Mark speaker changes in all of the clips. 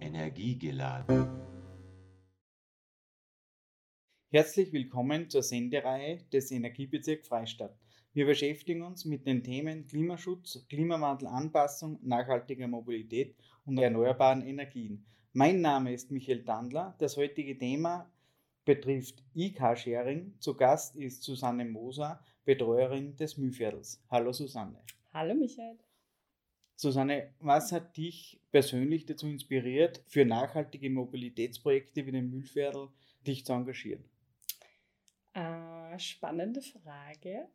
Speaker 1: Energiegeladen.
Speaker 2: Herzlich willkommen zur Sendereihe des Energiebezirk Freistadt. Wir beschäftigen uns mit den Themen Klimaschutz, Klimawandelanpassung, nachhaltiger Mobilität und erneuerbaren Energien. Mein Name ist Michael Tandler. Das heutige Thema betrifft E-Car-Sharing. Zu Gast ist Susanne Moser, Betreuerin des Mühviertels. Hallo Susanne.
Speaker 3: Hallo Michael.
Speaker 2: Susanne, was hat dich persönlich dazu inspiriert, für nachhaltige Mobilitätsprojekte wie den Mühlviertel dich zu engagieren?
Speaker 3: Äh, spannende Frage.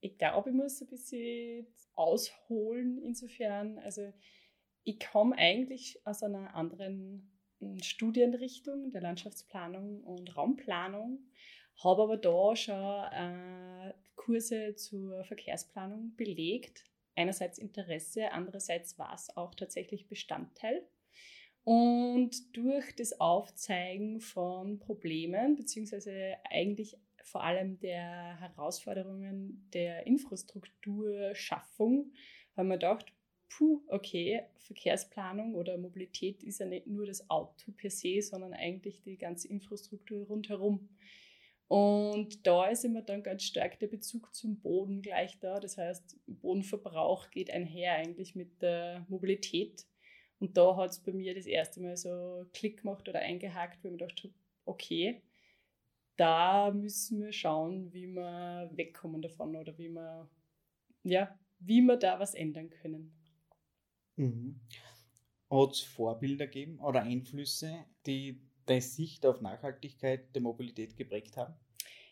Speaker 3: Ich glaube, ich muss ein bisschen ausholen insofern. Also ich komme eigentlich aus einer anderen Studienrichtung der Landschaftsplanung und Raumplanung, habe aber da schon äh, Kurse zur Verkehrsplanung belegt. Einerseits Interesse, andererseits war es auch tatsächlich Bestandteil. Und durch das Aufzeigen von Problemen, beziehungsweise eigentlich vor allem der Herausforderungen der Infrastrukturschaffung, haben wir gedacht, puh, okay, Verkehrsplanung oder Mobilität ist ja nicht nur das Auto per se, sondern eigentlich die ganze Infrastruktur rundherum. Und da ist immer dann ganz stark der Bezug zum Boden gleich da. Das heißt, Bodenverbrauch geht einher eigentlich mit der Mobilität. Und da hat es bei mir das erste Mal so Klick gemacht oder eingehakt, wo ich mir gedacht okay, da müssen wir schauen, wie wir wegkommen davon oder wie wir, ja, wie wir da was ändern können.
Speaker 2: Mhm. Hat es Vorbilder gegeben oder Einflüsse, die deine Sicht auf Nachhaltigkeit der Mobilität geprägt haben?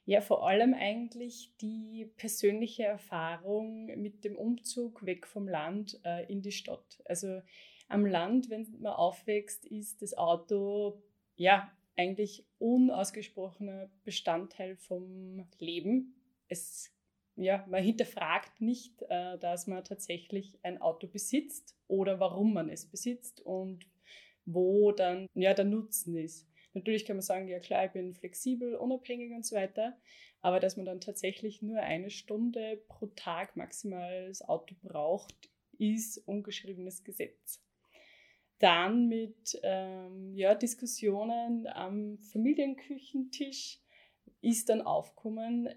Speaker 3: Ja, vor allem eigentlich die persönliche Erfahrung mit dem Umzug weg vom Land äh, in die Stadt. Also am Land, wenn man aufwächst, ist das Auto ja eigentlich unausgesprochener Bestandteil vom Leben. Es ja, man hinterfragt nicht, äh, dass man tatsächlich ein Auto besitzt oder warum man es besitzt und wo dann ja, der Nutzen ist. Natürlich kann man sagen, ja klar, ich bin flexibel, unabhängig und so weiter, aber dass man dann tatsächlich nur eine Stunde pro Tag maximal das Auto braucht, ist ungeschriebenes Gesetz. Dann mit ähm, ja, Diskussionen am Familienküchentisch ist dann aufgekommen,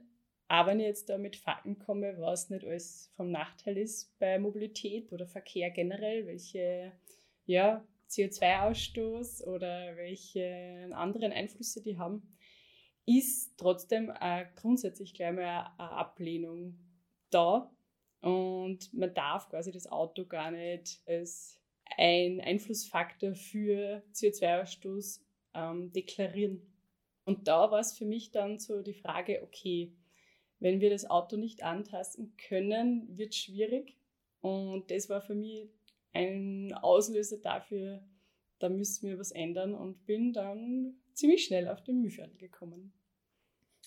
Speaker 3: aber wenn ich jetzt da mit Fakten komme, was nicht alles vom Nachteil ist bei Mobilität oder Verkehr generell, welche ja, CO2-Ausstoß oder welche anderen Einflüsse die haben, ist trotzdem äh, grundsätzlich gleich mal eine Ablehnung da. Und man darf quasi das Auto gar nicht als ein Einflussfaktor für CO2-Ausstoß ähm, deklarieren. Und da war es für mich dann so die Frage, okay, wenn wir das Auto nicht antasten können, wird es schwierig. Und das war für mich ein Auslöser dafür, da müssen wir was ändern und bin dann ziemlich schnell auf den Mühlviertel gekommen.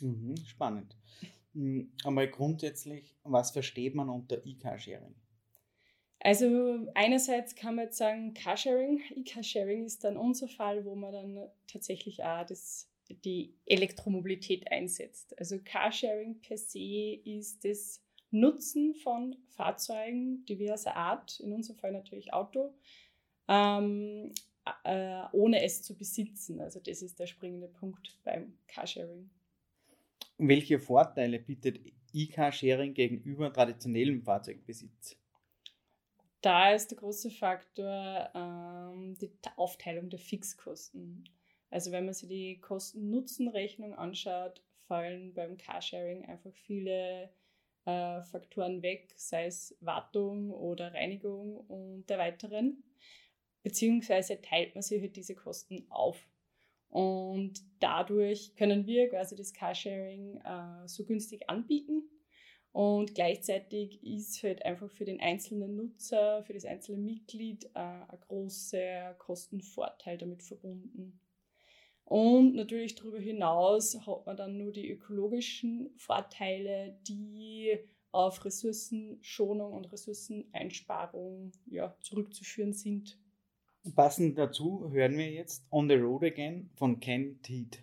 Speaker 2: Mhm, spannend. Hm, einmal grundsätzlich, was versteht man unter E-Car-Sharing?
Speaker 3: Also einerseits kann man jetzt sagen Carsharing. E-Car-Sharing ist dann unser Fall, wo man dann tatsächlich auch das die Elektromobilität einsetzt. Also Carsharing per se ist das Nutzen von Fahrzeugen diverser Art, in unserem Fall natürlich Auto, ähm, äh, ohne es zu besitzen. Also das ist der springende Punkt beim Carsharing.
Speaker 2: Welche Vorteile bietet E-Car-Sharing gegenüber traditionellem Fahrzeugbesitz?
Speaker 3: Da ist der große Faktor ähm, die Aufteilung der Fixkosten. Also wenn man sich die Kosten-Nutzen-Rechnung anschaut, fallen beim Carsharing einfach viele äh, Faktoren weg, sei es Wartung oder Reinigung und der weiteren. Beziehungsweise teilt man sich halt diese Kosten auf. Und dadurch können wir quasi das Carsharing äh, so günstig anbieten. Und gleichzeitig ist halt einfach für den einzelnen Nutzer, für das einzelne Mitglied äh, ein großer Kostenvorteil damit verbunden. Und natürlich darüber hinaus hat man dann nur die ökologischen Vorteile, die auf Ressourcenschonung und Ressourceneinsparung ja, zurückzuführen sind.
Speaker 2: Passend dazu hören wir jetzt On the Road Again von Ken Teed.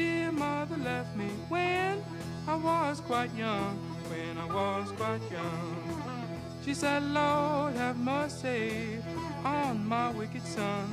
Speaker 4: Dear mother left me when I was quite young, when I was quite young. She said, Lord, have mercy on my wicked son.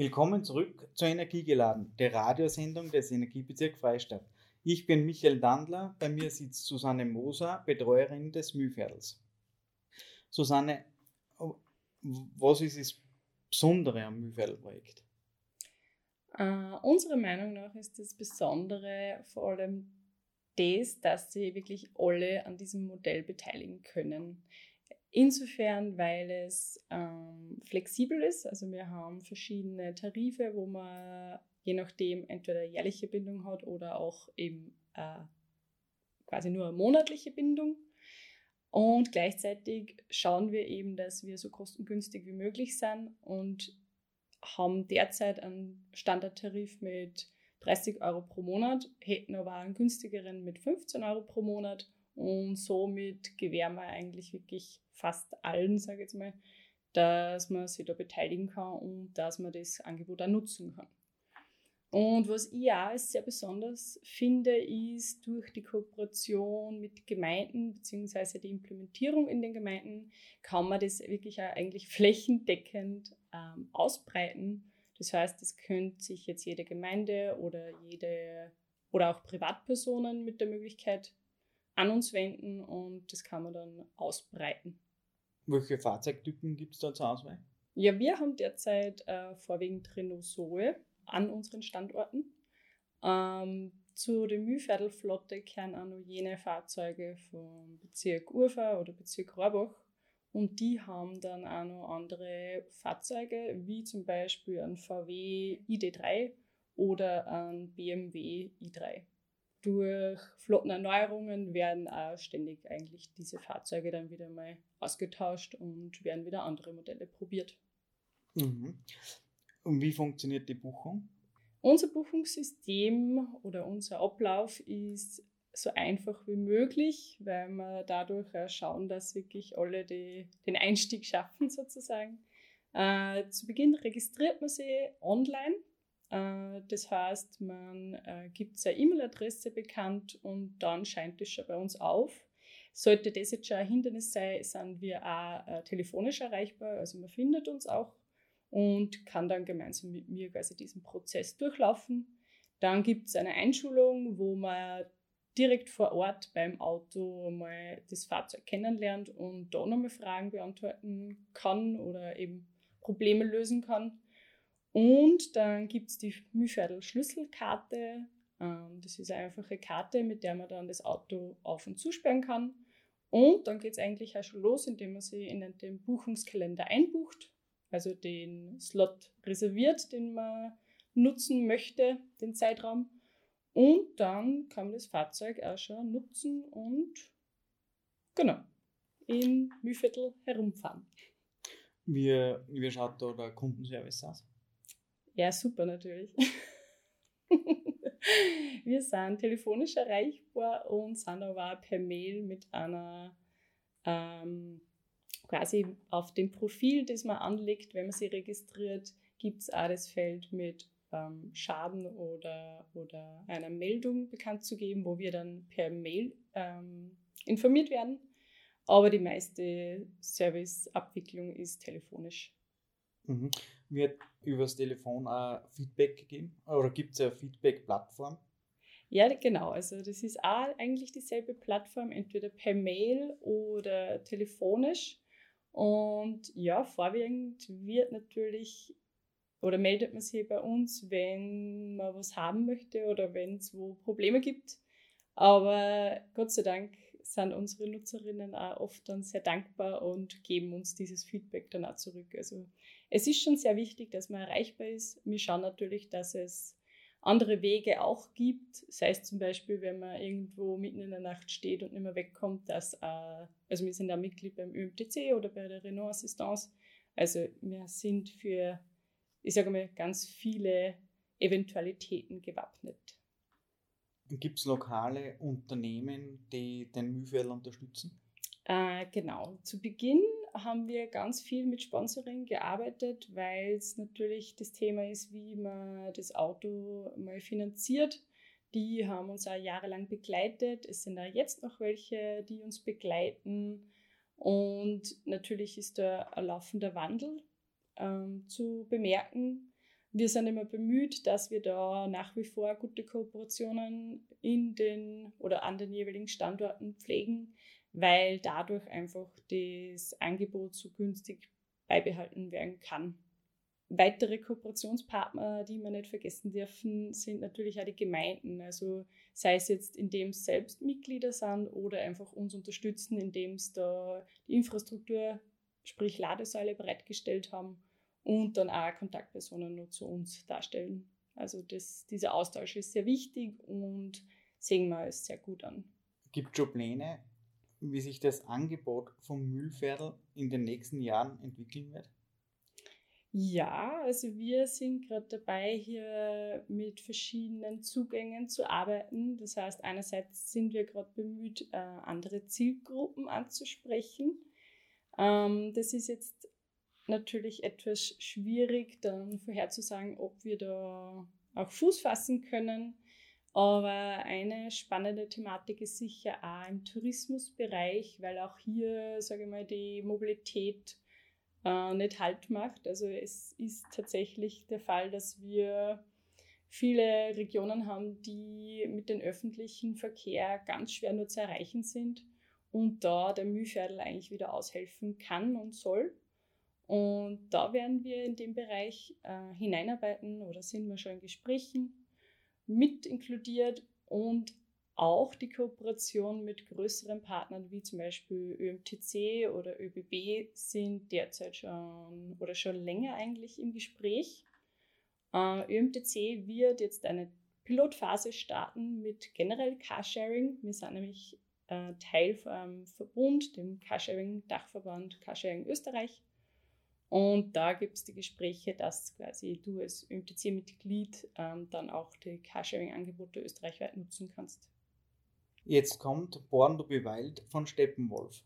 Speaker 2: Willkommen zurück zu Energiegeladen, der Radiosendung des Energiebezirks Freistadt. Ich bin Michael Dandler, bei mir sitzt Susanne Moser, Betreuerin des Mühlviertels. Susanne, was ist das Besondere am Mühlviertel-Projekt?
Speaker 3: Äh, unserer Meinung nach ist das Besondere vor allem das, dass sie wirklich alle an diesem Modell beteiligen können. Insofern, weil es ähm, flexibel ist. Also wir haben verschiedene Tarife, wo man je nachdem entweder jährliche Bindung hat oder auch eben äh, quasi nur monatliche Bindung. Und gleichzeitig schauen wir eben, dass wir so kostengünstig wie möglich sind und haben derzeit einen Standardtarif mit 30 Euro pro Monat, hätten aber einen günstigeren mit 15 Euro pro Monat und somit gewähren wir eigentlich wirklich fast allen, sage ich jetzt mal, dass man sich da beteiligen kann und dass man das Angebot auch nutzen kann. Und was ich auch sehr besonders finde, ist durch die Kooperation mit Gemeinden bzw. die Implementierung in den Gemeinden kann man das wirklich auch eigentlich flächendeckend ähm, ausbreiten. Das heißt, es könnte sich jetzt jede Gemeinde oder jede oder auch Privatpersonen mit der Möglichkeit an uns wenden und das kann man dann ausbreiten.
Speaker 2: Welche Fahrzeugtypen gibt es da zur Auswahl?
Speaker 3: Ja, wir haben derzeit äh, vorwiegend Zoe an unseren Standorten. Ähm, zu der Mühlviertelflotte kehren auch noch jene Fahrzeuge vom Bezirk Urfa oder Bezirk Rohrbach Und die haben dann auch noch andere Fahrzeuge, wie zum Beispiel ein VW ID3 oder ein BMW i3. Durch Flottenerneuerungen werden auch ständig eigentlich diese Fahrzeuge dann wieder mal ausgetauscht und werden wieder andere Modelle probiert.
Speaker 2: Mhm. Und wie funktioniert die Buchung?
Speaker 3: Unser Buchungssystem oder unser Ablauf ist so einfach wie möglich, weil wir dadurch schauen, dass wirklich alle die, den Einstieg schaffen sozusagen. Äh, zu Beginn registriert man sie online. Äh, das heißt, man äh, gibt seine E-Mail-Adresse bekannt und dann scheint es schon bei uns auf. Sollte das jetzt schon ein Hindernis sein, sind wir auch äh, telefonisch erreichbar. Also man findet uns auch und kann dann gemeinsam mit mir quasi diesen Prozess durchlaufen. Dann gibt es eine Einschulung, wo man direkt vor Ort beim Auto mal das Fahrzeug kennenlernt und da nochmal Fragen beantworten kann oder eben Probleme lösen kann. Und dann gibt es die Mühlviertel Schlüsselkarte. Ähm, das ist eine einfache Karte, mit der man dann das Auto auf- und zusperren kann. Und dann geht es eigentlich auch schon los, indem man sie in den Buchungskalender einbucht also den Slot reserviert, den man nutzen möchte, den Zeitraum. Und dann kann man das Fahrzeug auch schon nutzen und genau in Mühlviertel herumfahren.
Speaker 2: Wie, wie schaut da der Kundenservice aus?
Speaker 3: Ja, super natürlich. Wir sind telefonisch erreichbar und sind aber auch per Mail mit einer ähm, quasi auf dem Profil, das man anlegt, wenn man sie registriert, gibt es auch das Feld mit ähm, Schaden oder, oder einer Meldung bekannt zu geben, wo wir dann per Mail ähm, informiert werden. Aber die meiste Serviceabwicklung ist telefonisch.
Speaker 2: Mhm. Wird übers Telefon auch Feedback gegeben? Oder gibt es eine Feedback-Plattform?
Speaker 3: Ja, genau. Also das ist auch eigentlich dieselbe Plattform, entweder per Mail oder telefonisch. Und ja, vorwiegend wird natürlich oder meldet man sich bei uns, wenn man was haben möchte oder wenn es wo Probleme gibt. Aber Gott sei Dank sind unsere Nutzerinnen auch oft dann sehr dankbar und geben uns dieses Feedback dann auch zurück. Also es ist schon sehr wichtig, dass man erreichbar ist. Wir schauen natürlich, dass es andere Wege auch gibt, sei es zum Beispiel, wenn man irgendwo mitten in der Nacht steht und nicht mehr wegkommt, dass, äh, also wir sind da Mitglied beim ÖMTC oder bei der Renault Assistance, also wir sind für, ich sage mal, ganz viele Eventualitäten gewappnet.
Speaker 2: Gibt es lokale Unternehmen, die den Mühlviertel unterstützen?
Speaker 3: Äh, genau. Zu Beginn haben wir ganz viel mit Sponsoring gearbeitet, weil es natürlich das Thema ist, wie man das Auto mal finanziert. Die haben uns auch jahrelang begleitet. Es sind auch jetzt noch welche, die uns begleiten. Und natürlich ist da ein laufender Wandel ähm, zu bemerken. Wir sind immer bemüht, dass wir da nach wie vor gute Kooperationen in den oder an den jeweiligen Standorten pflegen, weil dadurch einfach das Angebot so günstig beibehalten werden kann. Weitere Kooperationspartner, die wir nicht vergessen dürfen, sind natürlich auch die Gemeinden. Also sei es jetzt, indem es selbst Mitglieder sind oder einfach uns unterstützen, indem es da die Infrastruktur, sprich Ladesäule bereitgestellt haben und dann auch Kontaktpersonen nur zu uns darstellen. Also das, dieser Austausch ist sehr wichtig und sehen wir es sehr gut an.
Speaker 2: Gibt es schon Pläne, wie sich das Angebot vom Mühlviertel in den nächsten Jahren entwickeln wird?
Speaker 3: Ja, also wir sind gerade dabei, hier mit verschiedenen Zugängen zu arbeiten. Das heißt, einerseits sind wir gerade bemüht, äh, andere Zielgruppen anzusprechen. Ähm, das ist jetzt natürlich etwas schwierig, dann vorherzusagen, ob wir da auch Fuß fassen können. Aber eine spannende Thematik ist sicher auch im Tourismusbereich, weil auch hier, sage ich mal, die Mobilität äh, nicht Halt macht. Also es ist tatsächlich der Fall, dass wir viele Regionen haben, die mit dem öffentlichen Verkehr ganz schwer nur zu erreichen sind und da der Mühlviertel eigentlich wieder aushelfen kann und soll. Und da werden wir in dem Bereich äh, hineinarbeiten oder sind wir schon in Gesprächen mit inkludiert und auch die Kooperation mit größeren Partnern wie zum Beispiel ÖMTC oder ÖBB sind derzeit schon oder schon länger eigentlich im Gespräch. Äh, ÖMTC wird jetzt eine Pilotphase starten mit generell Carsharing. Wir sind nämlich äh, Teil vom Verbund, dem Carsharing-Dachverband Carsharing Österreich. Und da gibt es die Gespräche, dass quasi du als ÖMTC-Mitglied ähm, dann auch die Carsharing-Angebote österreichweit nutzen kannst.
Speaker 5: Jetzt kommt Born to be Wild von Steppenwolf.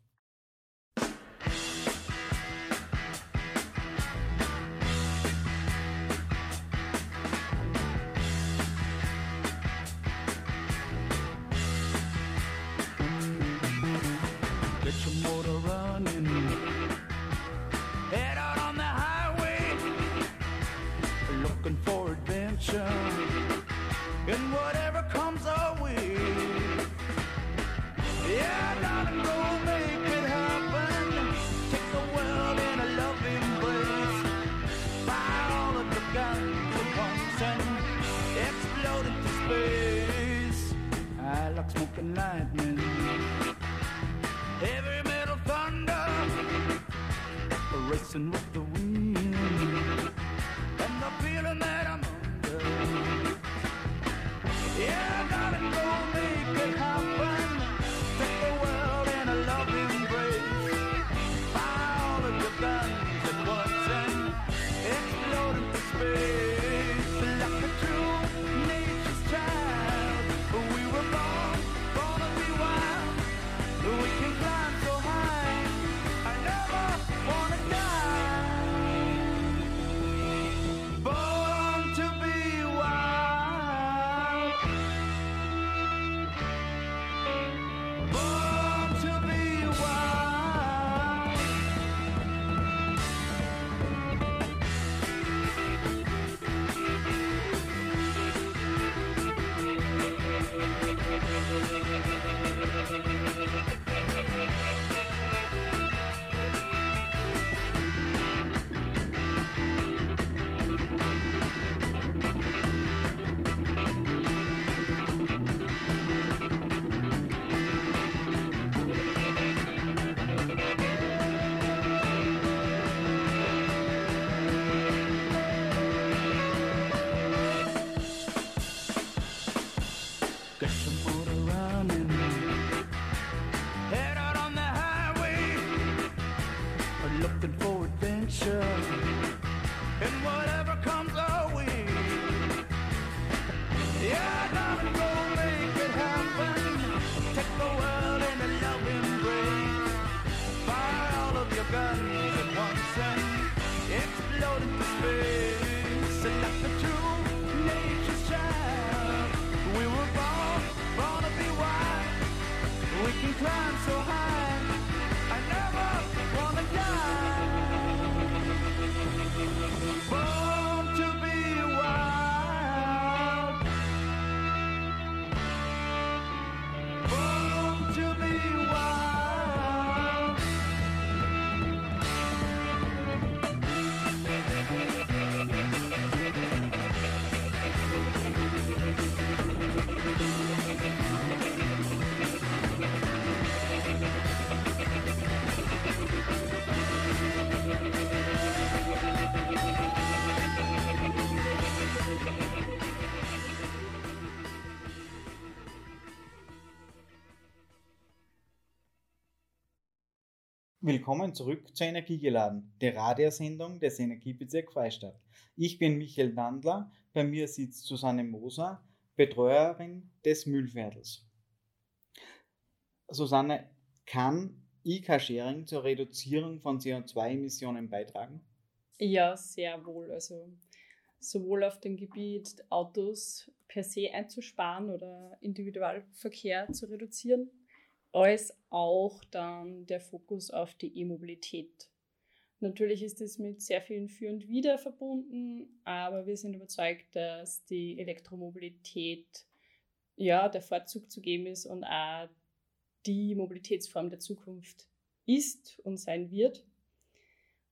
Speaker 5: Willkommen zurück zu Energiegeladen, der Radiosendung des Energiebezirk Freistadt. Ich bin Michael Dandler, bei mir sitzt Susanne Moser, Betreuerin des Müllviertels. Susanne, kann E-Car-Sharing zur Reduzierung von CO2-Emissionen beitragen?
Speaker 3: Ja, sehr wohl. Also sowohl auf dem Gebiet Autos per se einzusparen oder Individualverkehr zu reduzieren, als auch dann der Fokus auf die E-Mobilität. Natürlich ist es mit sehr vielen Für und Wider verbunden, aber wir sind überzeugt, dass die Elektromobilität ja der Vorzug zu geben ist und auch die Mobilitätsform der Zukunft ist und sein wird.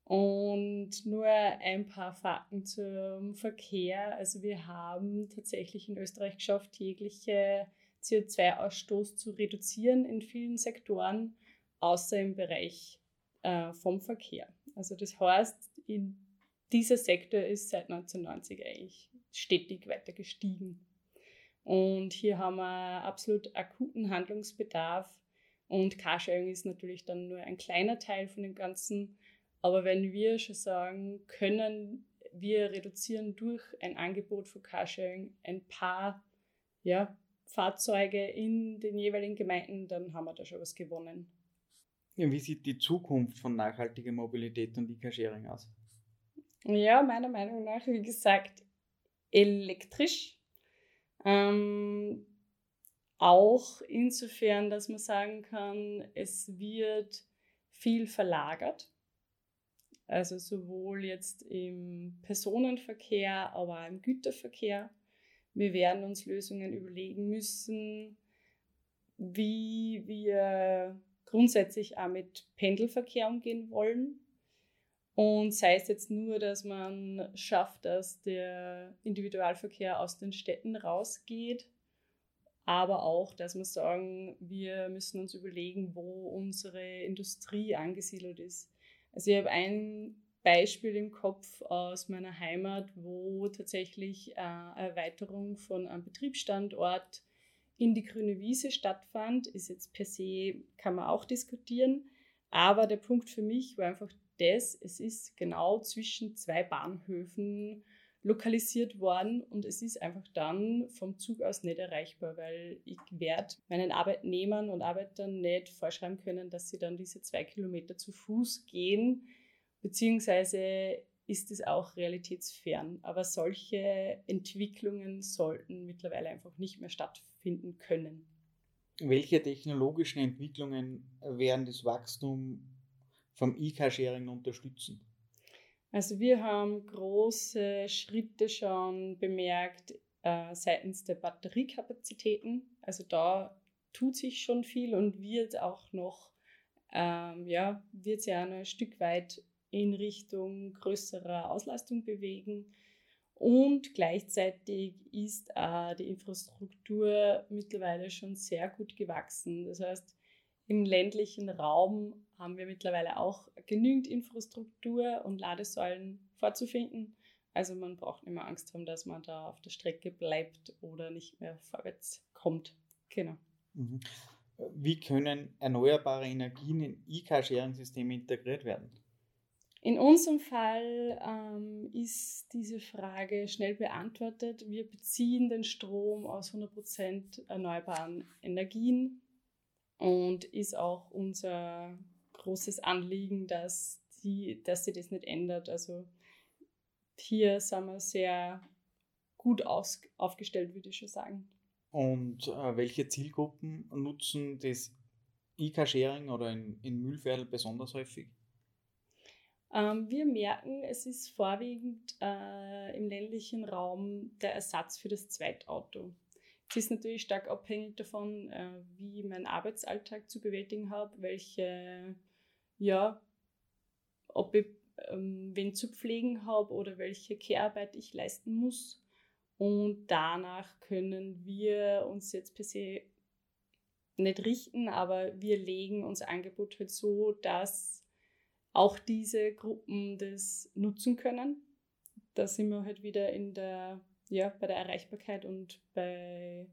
Speaker 3: Und nur ein paar Fakten zum Verkehr. Also wir haben tatsächlich in Österreich geschafft, jegliche CO2-Ausstoß zu reduzieren in vielen Sektoren, außer im Bereich äh, vom Verkehr. Also das heißt, in dieser Sektor ist seit 1990 eigentlich stetig weiter gestiegen. Und hier haben wir absolut akuten Handlungsbedarf. Und Carsharing ist natürlich dann nur ein kleiner Teil von dem Ganzen. Aber wenn wir schon sagen, können wir reduzieren durch ein Angebot von Carsharing ein paar ja, Fahrzeuge in den jeweiligen Gemeinden, dann haben wir da schon was gewonnen.
Speaker 2: Ja, wie sieht die Zukunft von nachhaltiger Mobilität und E-Carsharing aus?
Speaker 3: Ja, meiner Meinung nach, wie gesagt, elektrisch. Ähm, auch insofern, dass man sagen kann, es wird viel verlagert. Also sowohl jetzt im Personenverkehr, aber auch im Güterverkehr. Wir werden uns Lösungen überlegen müssen, wie wir grundsätzlich auch mit Pendelverkehr umgehen wollen. Und sei es jetzt nur, dass man schafft, dass der Individualverkehr aus den Städten rausgeht, aber auch, dass wir sagen, wir müssen uns überlegen, wo unsere Industrie angesiedelt ist. Also ich habe ein Beispiel im Kopf aus meiner Heimat, wo tatsächlich eine Erweiterung von einem Betriebsstandort in die grüne Wiese stattfand. Ist jetzt per se, kann man auch diskutieren. Aber der Punkt für mich war einfach das, es ist genau zwischen zwei Bahnhöfen lokalisiert worden und es ist einfach dann vom Zug aus nicht erreichbar, weil ich werde meinen Arbeitnehmern und Arbeitern nicht vorschreiben können, dass sie dann diese zwei Kilometer zu Fuß gehen, beziehungsweise ist es auch realitätsfern. Aber solche Entwicklungen sollten mittlerweile einfach nicht mehr stattfinden können.
Speaker 2: Welche technologischen Entwicklungen werden das Wachstum vom E-Car-Sharing unterstützen?
Speaker 3: Also wir haben große Schritte schon bemerkt äh, seitens der Batteriekapazitäten. Also da tut sich schon viel und wird auch noch, ähm, ja, wird auch noch ein Stück weit in Richtung größerer Auslastung bewegen. Und gleichzeitig ist äh, die Infrastruktur mittlerweile schon sehr gut gewachsen. Das heißt, im ländlichen Raum haben wir mittlerweile auch genügend Infrastruktur und Ladesäulen vorzufinden. Also man braucht nicht mehr Angst haben, dass man da auf der Strecke bleibt oder nicht mehr vorwärts kommt. Genau.
Speaker 2: Mhm. Wie können erneuerbare Energien in E-Car-Sharing-Systeme integriert werden?
Speaker 3: In unserem Fall ähm, ist diese Frage schnell beantwortet. Wir beziehen den Strom aus 100% erneuerbaren Energien und ist auch unser großes Anliegen, dass, die, dass sich das nicht ändert. Also hier sind wir sehr gut aus, aufgestellt, würde ich schon sagen.
Speaker 2: Und äh, welche Zielgruppen nutzen das E-Car-Sharing oder in, in Mühlviertel besonders häufig?
Speaker 3: Ähm, wir merken, es ist vorwiegend äh, im ländlichen Raum der Ersatz für das Zweitauto. Es ist natürlich stark abhängig davon, äh, wie mein Arbeitsalltag zu bewältigen habe, welche ja, ob ich ähm, wen zu pflegen habe oder welche Kehrarbeit ich leisten muss. Und danach können wir uns jetzt per se nicht richten, aber wir legen unser Angebot halt so, dass auch diese Gruppen das nutzen können. Da sind wir halt wieder in der, ja, bei der Erreichbarkeit und bei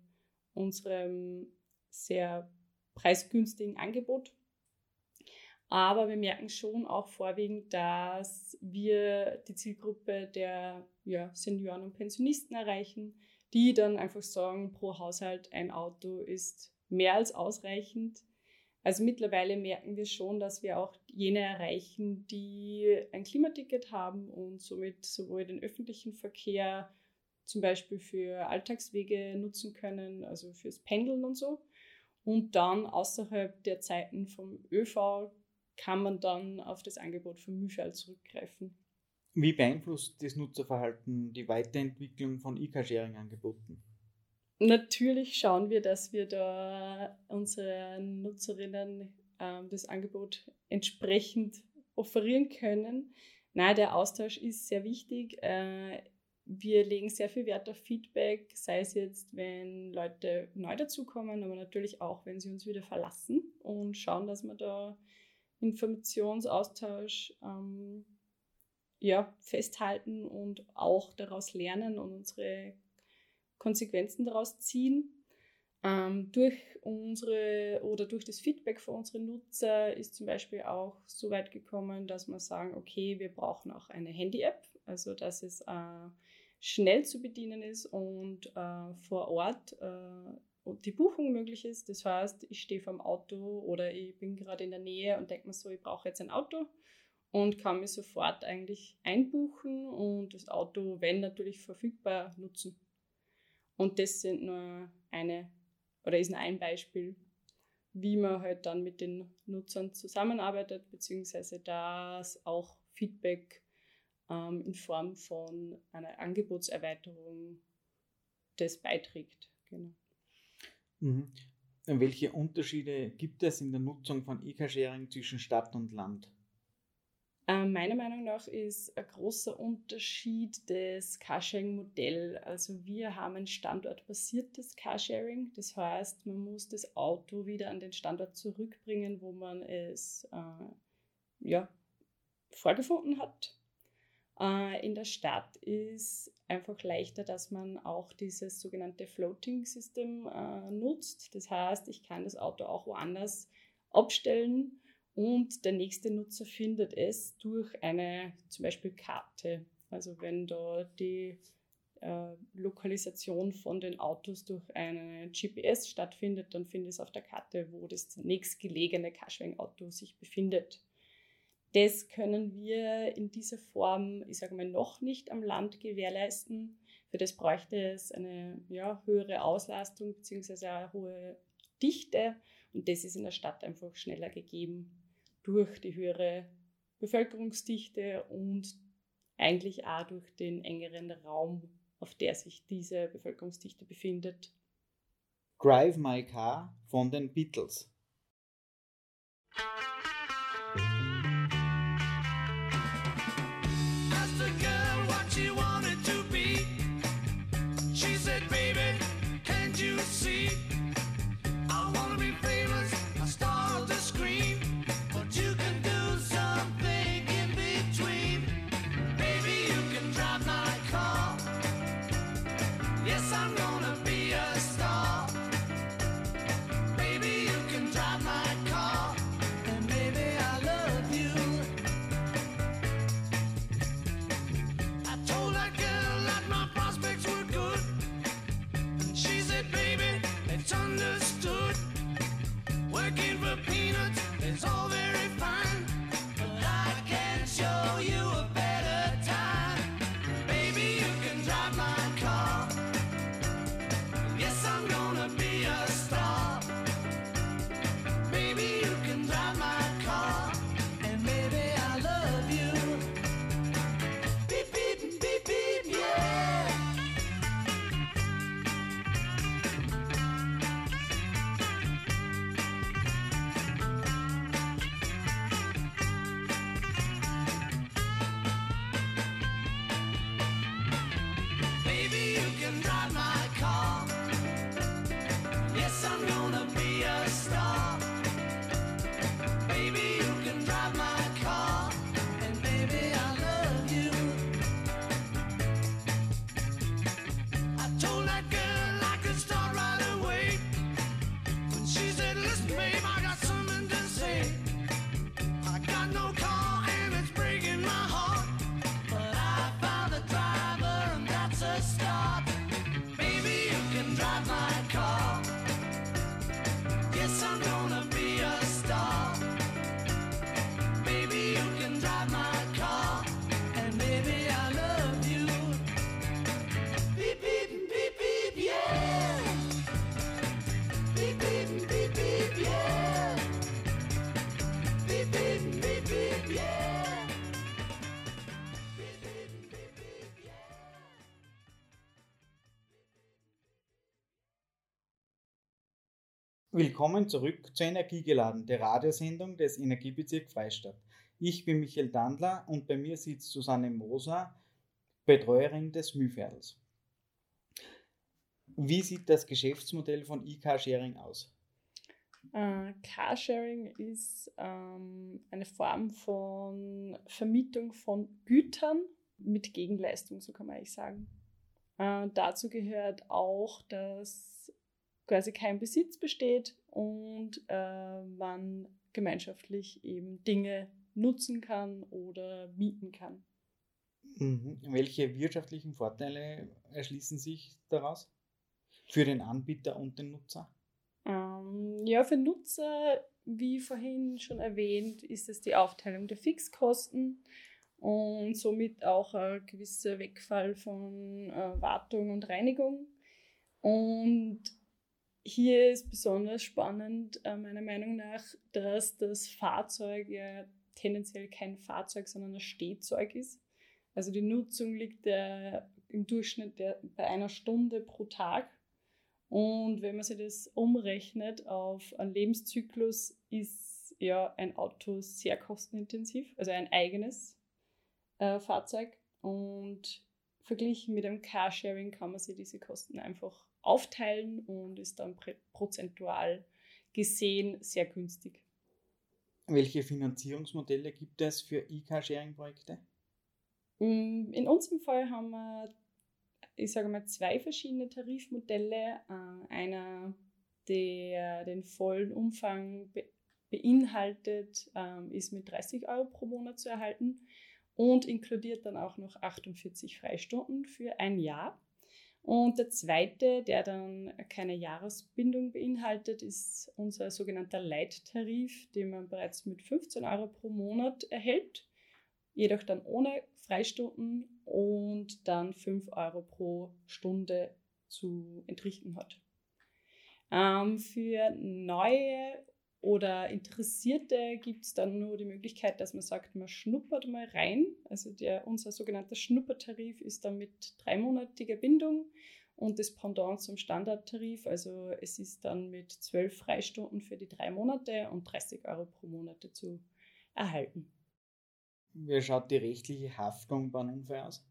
Speaker 3: unserem sehr preisgünstigen Angebot. Aber wir merken schon auch vorwiegend, dass wir die Zielgruppe der ja, Senioren und Pensionisten erreichen, die dann einfach sagen, pro Haushalt ein Auto ist mehr als ausreichend. Also mittlerweile merken wir schon, dass wir auch jene erreichen, die ein Klimaticket haben und somit sowohl den öffentlichen Verkehr zum Beispiel für Alltagswege nutzen können, also fürs Pendeln und so. Und dann außerhalb der Zeiten vom ÖV kann man dann auf das Angebot von Mühlfeld zurückgreifen.
Speaker 2: Wie beeinflusst das Nutzerverhalten die Weiterentwicklung von E-Car-Sharing-Angeboten?
Speaker 3: Natürlich schauen wir, dass wir da unseren Nutzerinnen äh, das Angebot entsprechend offerieren können. Nein, der Austausch ist sehr wichtig. Äh, wir legen sehr viel Wert auf Feedback, sei es jetzt, wenn Leute neu dazukommen, aber natürlich auch, wenn sie uns wieder verlassen und schauen, dass wir da Informationsaustausch ähm, ja, festhalten und auch daraus lernen und unsere Konsequenzen daraus ziehen. Ähm, durch unsere oder durch das Feedback von unseren Nutzer ist zum Beispiel auch so weit gekommen, dass wir sagen, okay, wir brauchen auch eine Handy-App, also dass es äh, schnell zu bedienen ist und äh, vor Ort äh, die Buchung möglich ist. Das heißt, ich stehe vom Auto oder ich bin gerade in der Nähe und denke mir so, ich brauche jetzt ein Auto und kann mir sofort eigentlich einbuchen und das Auto, wenn natürlich verfügbar, nutzen. Und das sind nur eine oder ist nur ein Beispiel, wie man halt dann mit den Nutzern zusammenarbeitet, beziehungsweise das auch Feedback ähm, in Form von einer Angebotserweiterung das beiträgt. Genau.
Speaker 6: Mhm. Welche Unterschiede gibt es in der Nutzung von E-Car-Sharing zwischen Stadt und Land?
Speaker 3: Ähm, meiner Meinung nach ist ein großer Unterschied das Carsharing-Modell. Also wir haben ein standortbasiertes Carsharing. Das heißt, man muss das Auto wieder an den Standort zurückbringen, wo man es äh, ja, vorgefunden hat. Äh, in der Stadt ist einfach leichter, dass man auch dieses sogenannte Floating System äh, nutzt. Das heißt, ich kann das Auto auch woanders abstellen und der nächste Nutzer findet es durch eine zum Beispiel Karte. Also wenn da die äh, Lokalisation von den Autos durch eine GPS stattfindet, dann findet es auf der Karte, wo das nächstgelegene Carsharing-Auto sich befindet. Das können wir in dieser Form, ich sage mal, noch nicht am Land gewährleisten. Für das bräuchte es eine ja, höhere Auslastung bzw. eine hohe Dichte und das ist in der Stadt einfach schneller gegeben durch die höhere Bevölkerungsdichte und eigentlich auch durch den engeren Raum, auf der sich diese Bevölkerungsdichte befindet.
Speaker 6: Drive My Car von den Beatles. Willkommen zurück zu Energiegeladen, der Radiosendung des Energiebezirk Freistadt. Ich bin Michael Dandler und bei mir sitzt Susanne Moser,
Speaker 2: Betreuerin des Mühviertels. Wie sieht das Geschäftsmodell von e-Car-Sharing aus?
Speaker 3: Äh, Carsharing ist ähm, eine Form von Vermietung von Gütern mit Gegenleistung, so kann man eigentlich sagen. Äh, dazu gehört auch, dass quasi kein Besitz besteht und äh, man gemeinschaftlich eben Dinge nutzen kann oder mieten kann.
Speaker 2: Mhm. Welche wirtschaftlichen Vorteile erschließen sich daraus für den Anbieter und den Nutzer?
Speaker 3: Ähm, ja, für Nutzer, wie vorhin schon erwähnt, ist es die Aufteilung der Fixkosten und somit auch ein gewisser Wegfall von äh, Wartung und Reinigung. Und hier ist besonders spannend, äh, meiner Meinung nach, dass das Fahrzeug ja tendenziell kein Fahrzeug, sondern ein Stehzeug ist. Also die Nutzung liegt äh, im Durchschnitt der, bei einer Stunde pro Tag. Und wenn man sich das umrechnet auf einen Lebenszyklus, ist ja ein Auto sehr kostenintensiv, also ein eigenes äh, Fahrzeug. Und verglichen mit einem Carsharing kann man sich diese Kosten einfach aufteilen und ist dann prozentual gesehen sehr günstig.
Speaker 2: Welche Finanzierungsmodelle gibt es für E-Car-Sharing-Projekte?
Speaker 3: Mm, in unserem Fall haben wir, ich sage mal, zwei verschiedene Tarifmodelle. Äh, einer, der den vollen Umfang beinhaltet, ähm, ist mit 30 Euro pro Monat zu erhalten und inkludiert dann auch noch 48 Freistunden für ein Jahr. Und der zweite, der dann keine Jahresbindung beinhaltet, ist unser sogenannter Leittarif, den man bereits mit 15 Euro pro Monat erhält, jedoch dann ohne Freistunden und dann 5 Euro pro Stunde zu entrichten hat. Ähm, für neue oder Interessierte gibt es dann nur die Möglichkeit, dass man sagt, man schnuppert mal rein. Also der, unser sogenannter Schnuppertarif ist dann mit dreimonatiger Bindung und das Pendant zum Standardtarif. Also es ist dann mit zwölf Freistunden für die drei Monate und 30 Euro pro Monat zu erhalten.
Speaker 2: Wie schaut die rechtliche Haftung bei einem Unfall aus?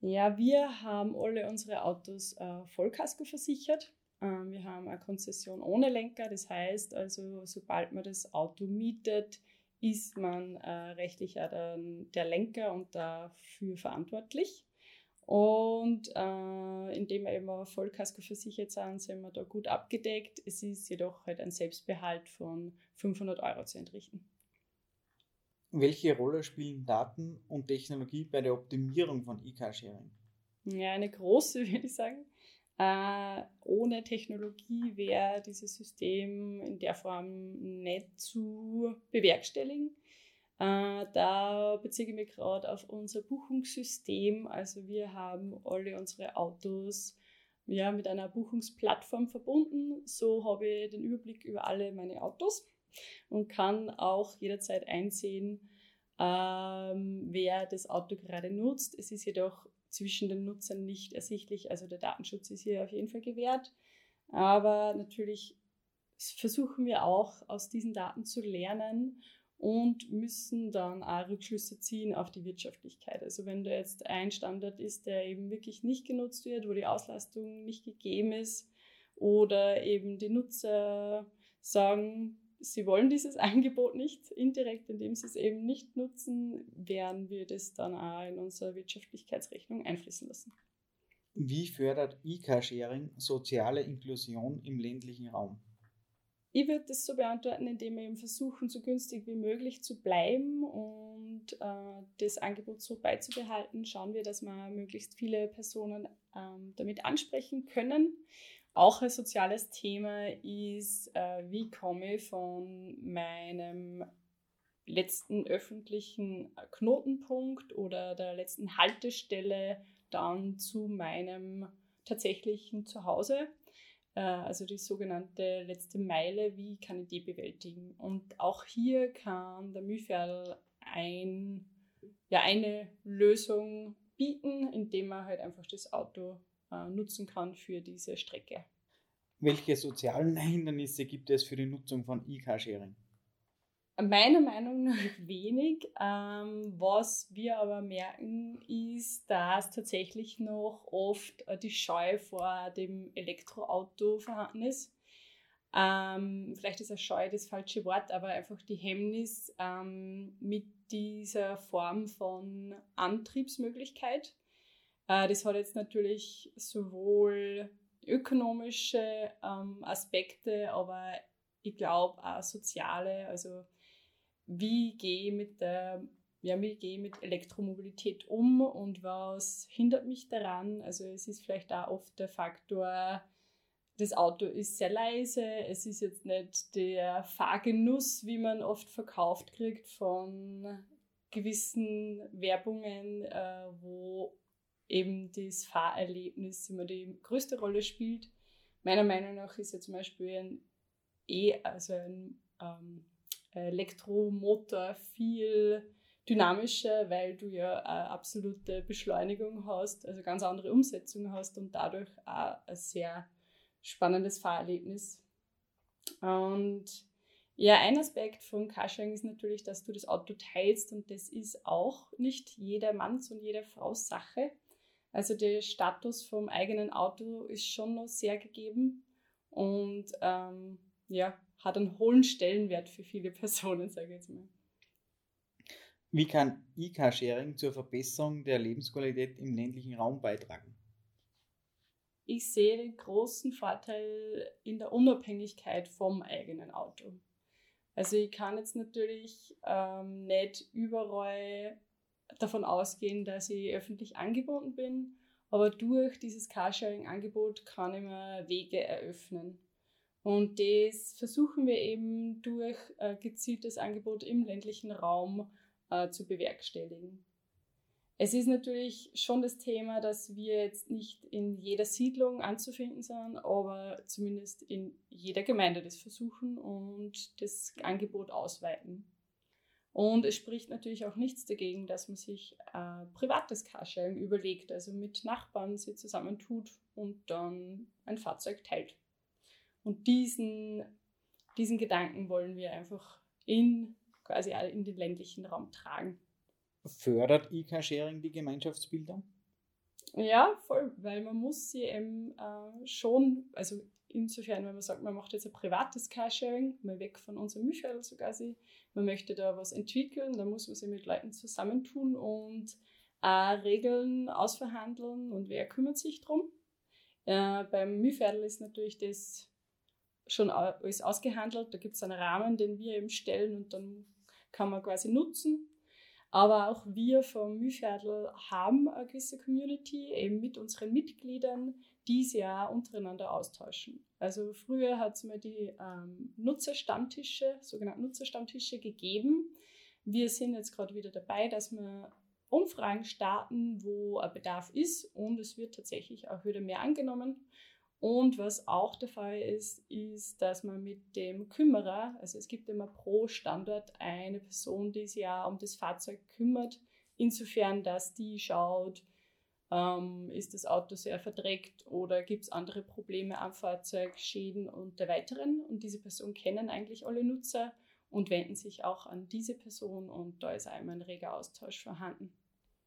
Speaker 3: Ja, wir haben alle unsere Autos äh, Vollkasko versichert. Ähm, wir haben eine Konzession ohne Lenker, das heißt also, sobald man das Auto mietet, ist man äh, rechtlich auch dann der Lenker und dafür verantwortlich. Und äh, indem wir eben Vollkasko versichert sind, sind wir da gut abgedeckt. Es ist jedoch halt ein Selbstbehalt von 500 Euro zu entrichten.
Speaker 2: Welche Rolle spielen Daten und Technologie bei der Optimierung von E-Car-Sharing?
Speaker 3: Ja, eine große, würde ich sagen. Äh, ohne Technologie wäre dieses System in der Form nicht zu bewerkstelligen. Äh, da beziehe ich mich gerade auf unser Buchungssystem. Also wir haben alle unsere Autos ja, mit einer Buchungsplattform verbunden. So habe ich den Überblick über alle meine Autos und kann auch jederzeit einsehen, ähm, wer das Auto gerade nutzt. Es ist jedoch zwischen den Nutzern nicht ersichtlich. Also der Datenschutz ist hier auf jeden Fall gewährt. Aber natürlich versuchen wir auch aus diesen Daten zu lernen und müssen dann auch Rückschlüsse ziehen auf die Wirtschaftlichkeit. Also wenn da jetzt ein Standard ist, der eben wirklich nicht genutzt wird, wo die Auslastung nicht gegeben ist oder eben die Nutzer sagen, sie wollen dieses Angebot nicht, indirekt, indem sie es eben nicht nutzen, werden wir das dann auch in unsere Wirtschaftlichkeitsrechnung einfließen lassen.
Speaker 2: Wie fördert E-Car-Sharing soziale Inklusion im ländlichen Raum?
Speaker 3: Ich würde das so beantworten, indem wir eben versuchen, so günstig wie möglich zu bleiben und äh, das Angebot so beizubehalten. Schauen wir, dass wir möglichst viele Personen ähm, damit ansprechen können. Auch ein soziales Thema ist, äh, wie komme ich von meinem letzten öffentlichen Knotenpunkt oder der letzten Haltestelle dann zu meinem tatsächlichen Zuhause. Äh, also die sogenannte letzte Meile, wie kann ich die bewältigen? Und auch hier kann der Mühlviertel ein, ja, eine Lösung bieten, indem man halt einfach das Auto äh, nutzen kann für diese Strecke.
Speaker 2: Welche sozialen Hindernisse gibt es für die Nutzung von E-Car-Sharing?
Speaker 3: Meiner Meinung nach wenig. Ähm, was wir aber merken, ist, dass tatsächlich noch oft äh, die Scheu vor dem Elektroauto vorhanden ist. Ähm, vielleicht ist eine Scheu das falsche Wort, aber einfach die Hemmnis ähm, mit dieser Form von Antriebsmöglichkeit. Äh, das hat jetzt natürlich sowohl ökonomische ähm, Aspekte, aber ich glaube auch soziale. Also wie gehe ich mit der ja, wie gehe mit Elektromobilität um und was hindert mich daran? Also es ist vielleicht auch oft der Faktor, das Auto ist sehr leise, es ist jetzt nicht der Fahrgenuss, wie man oft verkauft kriegt von gewissen Werbungen, äh, wo eben das Fahrerlebnis immer die größte Rolle spielt. Meiner Meinung nach ist ja zum Beispiel ein E, also ein ähm, Elektromotor viel dynamischer, weil du ja eine absolute Beschleunigung hast, also ganz andere Umsetzung hast und dadurch auch ein sehr spannendes Fahrerlebnis. Und ja, ein Aspekt von Carsharing ist natürlich, dass du das Auto teilst und das ist auch nicht jeder Manns und jeder Frau's Sache. Also der Status vom eigenen Auto ist schon noch sehr gegeben und ähm, ja, hat einen hohen Stellenwert für viele Personen, sage ich jetzt mal.
Speaker 2: Wie kann E-Car-Sharing zur Verbesserung der Lebensqualität im ländlichen Raum beitragen?
Speaker 3: Ich sehe den großen Vorteil in der Unabhängigkeit vom eigenen Auto. Also ich kann jetzt natürlich ähm, nicht überall davon ausgehen, dass ich öffentlich angebunden bin, aber durch dieses Carsharing-Angebot kann ich mir Wege eröffnen. Und das versuchen wir eben durch äh, gezieltes Angebot im ländlichen Raum äh, zu bewerkstelligen. Es ist natürlich schon das Thema, dass wir jetzt nicht in jeder Siedlung anzufinden sind, aber zumindest in jeder Gemeinde das versuchen und das Angebot ausweiten. Und es spricht natürlich auch nichts dagegen, dass man sich äh, privates Carsharing überlegt, also mit Nachbarn sie zusammentut und dann ein Fahrzeug teilt. Und diesen, diesen Gedanken wollen wir einfach in quasi in den ländlichen Raum tragen.
Speaker 2: Fördert E-Car-Sharing die Gemeinschaftsbildung?
Speaker 3: Ja, voll, weil man muss sie eben äh, schon, also insofern, wenn man sagt, man macht jetzt ein privates Carsharing, mal weg von unserem Michael so quasi, man möchte da was entwickeln, dann muss man sich mit Leuten zusammentun und äh, Regeln ausverhandeln und wer kümmert sich drum. Äh, beim Mühviertel ist natürlich das schon alles ausgehandelt, da gibt es einen Rahmen, den wir eben stellen und dann kann man quasi nutzen. Aber auch wir vom Mühviertel haben eine gewisse Community, eben mit unseren Mitgliedern, die sie ja untereinander austauschen. Also früher hat es mal die ähm, Nutzerstammtische, sogenannten Nutzerstammtische gegeben. Wir sind jetzt gerade wieder dabei, dass wir Umfragen starten, wo ein Bedarf ist und es wird tatsächlich auch wieder mehr angenommen. Und was auch der Fall ist, ist, dass man mit dem Kümmerer, also es gibt immer pro Standort eine Person, die sich ja um das Fahrzeug kümmert, insofern, dass die schaut, ähm, ist das Auto sehr verdreckt oder gibt es andere Probleme am Fahrzeug, Schäden und der weiteren. Und diese Person kennen eigentlich alle Nutzer und wenden sich auch an diese Person und da ist einmal ein reger Austausch vorhanden.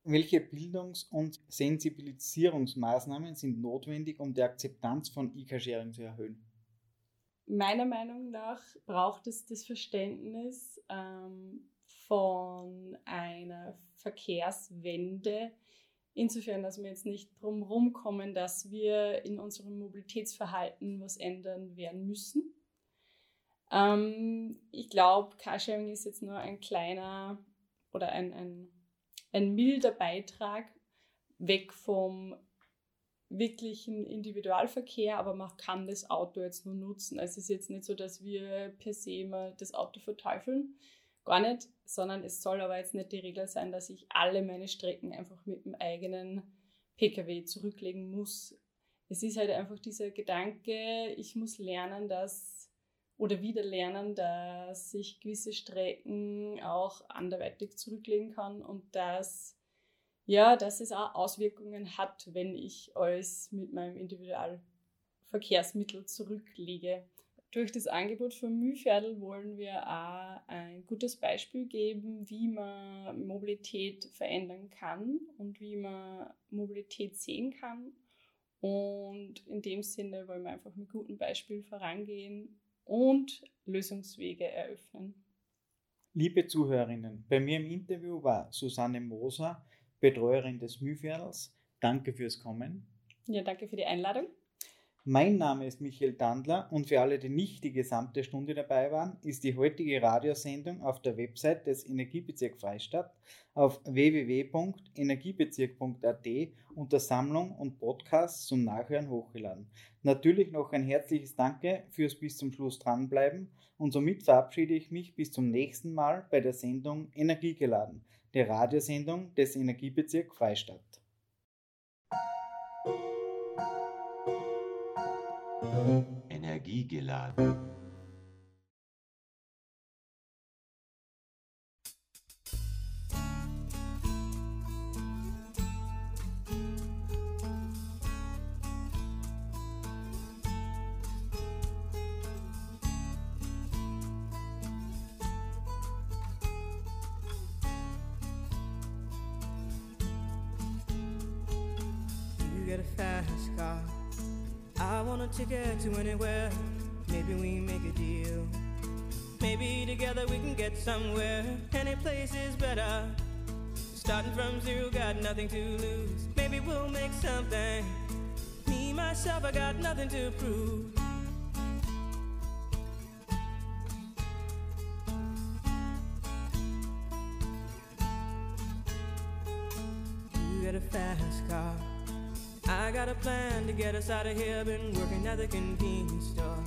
Speaker 2: Welche Bildungs- und Sensibilisierungsmaßnahmen sind notwendig, um die Akzeptanz von E-Car-Sharing zu erhöhen?
Speaker 3: Meiner Meinung nach braucht es das Verständnis ähm, von einer Verkehrswende, insofern, dass wir jetzt nicht drum kommen, dass wir in unserem Mobilitätsverhalten was ändern werden müssen. Ähm, ich glaube, Carsharing ist jetzt nur ein kleiner oder ein, ein ein milder Beitrag weg vom wirklichen Individualverkehr, aber man kann das Auto jetzt nur nutzen. Also es ist jetzt nicht so, dass wir per se immer das Auto verteufeln, gar nicht, sondern es soll aber jetzt nicht die Regel sein, dass ich alle meine Strecken einfach mit dem eigenen Pkw zurücklegen muss. Es ist halt einfach dieser Gedanke, ich muss lernen, dass oder wieder lernen, dass ich gewisse Strecken auch anderweitig zurücklegen kann und dass, ja, dass es auch Auswirkungen hat, wenn ich alles mit meinem Individualverkehrsmittel zurücklege. Durch das Angebot von Mühviertel wollen wir auch ein gutes Beispiel geben, wie man Mobilität verändern kann und wie man Mobilität sehen kann. Und in dem Sinne wollen wir einfach mit gutem Beispiel vorangehen und Lösungswege eröffnen.
Speaker 2: Liebe Zuhörerinnen, bei mir im Interview war Susanne Moser, Betreuerin des Mühviertels. Danke fürs Kommen.
Speaker 3: Ja, danke für die Einladung.
Speaker 2: Mein Name ist Michael Dandler und für alle, die nicht die gesamte Stunde dabei waren, ist die heutige Radiosendung auf der Website des Energiebezirk Freistadt auf www.energiebezirk.at unter Sammlung und Podcasts zum Nachhören hochgeladen. Natürlich noch ein herzliches Danke fürs bis zum Schluss dranbleiben und somit verabschiede ich mich bis zum nächsten Mal bei der Sendung Energiegeladen, der Radiosendung des Energiebezirk Freistadt.
Speaker 1: Energiegeladen.
Speaker 7: Place is better. Starting from zero, got nothing to lose. Maybe we'll make something. Me, myself, I got nothing to prove. You got a fast car. I got a plan to get us out of here. Been working at the convenience store.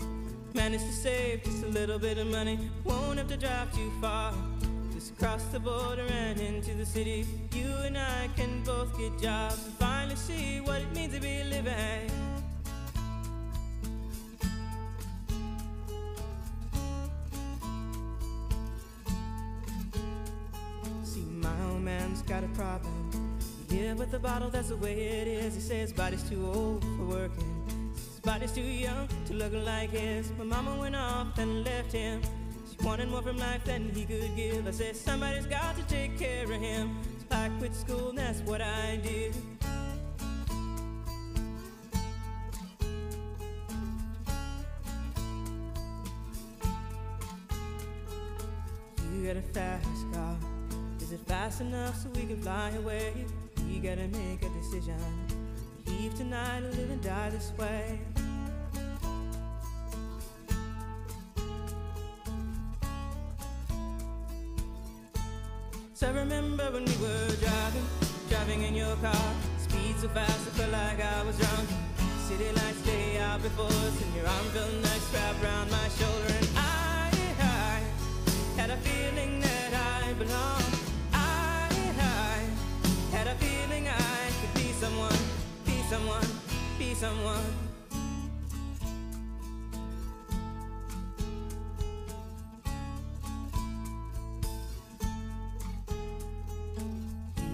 Speaker 7: Managed to save just a little bit of money. Won't have to drive too far. Just cross the border and into the city. You and I can both get jobs and finally see what it means to be living. See, my old man's got a problem. Live with the bottle, that's the way it is. He says his body's too old for working. His body's too young to look like his. My mama went off and left him. Wanted more from life than he could give. I said, somebody's got to take care of him. So I quit school, and that's what I did. You got a fast car. Is it fast enough so we can fly away? We gotta make a decision. Leave tonight or live and die this way. I remember when we were driving, driving in your car. Speed so fast, I felt like I was drunk. City lights lay out before us, and your arm felt nice wrapped around my shoulder. And I, I had a feeling that I belonged. I, I had a feeling I could be someone, be someone, be someone.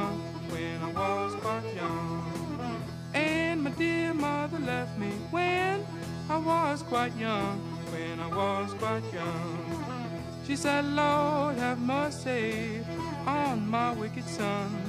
Speaker 4: young, when I was quite young. And my dear mother left me when I was quite young, when I was quite young. She said, Lord, have mercy on my wicked son.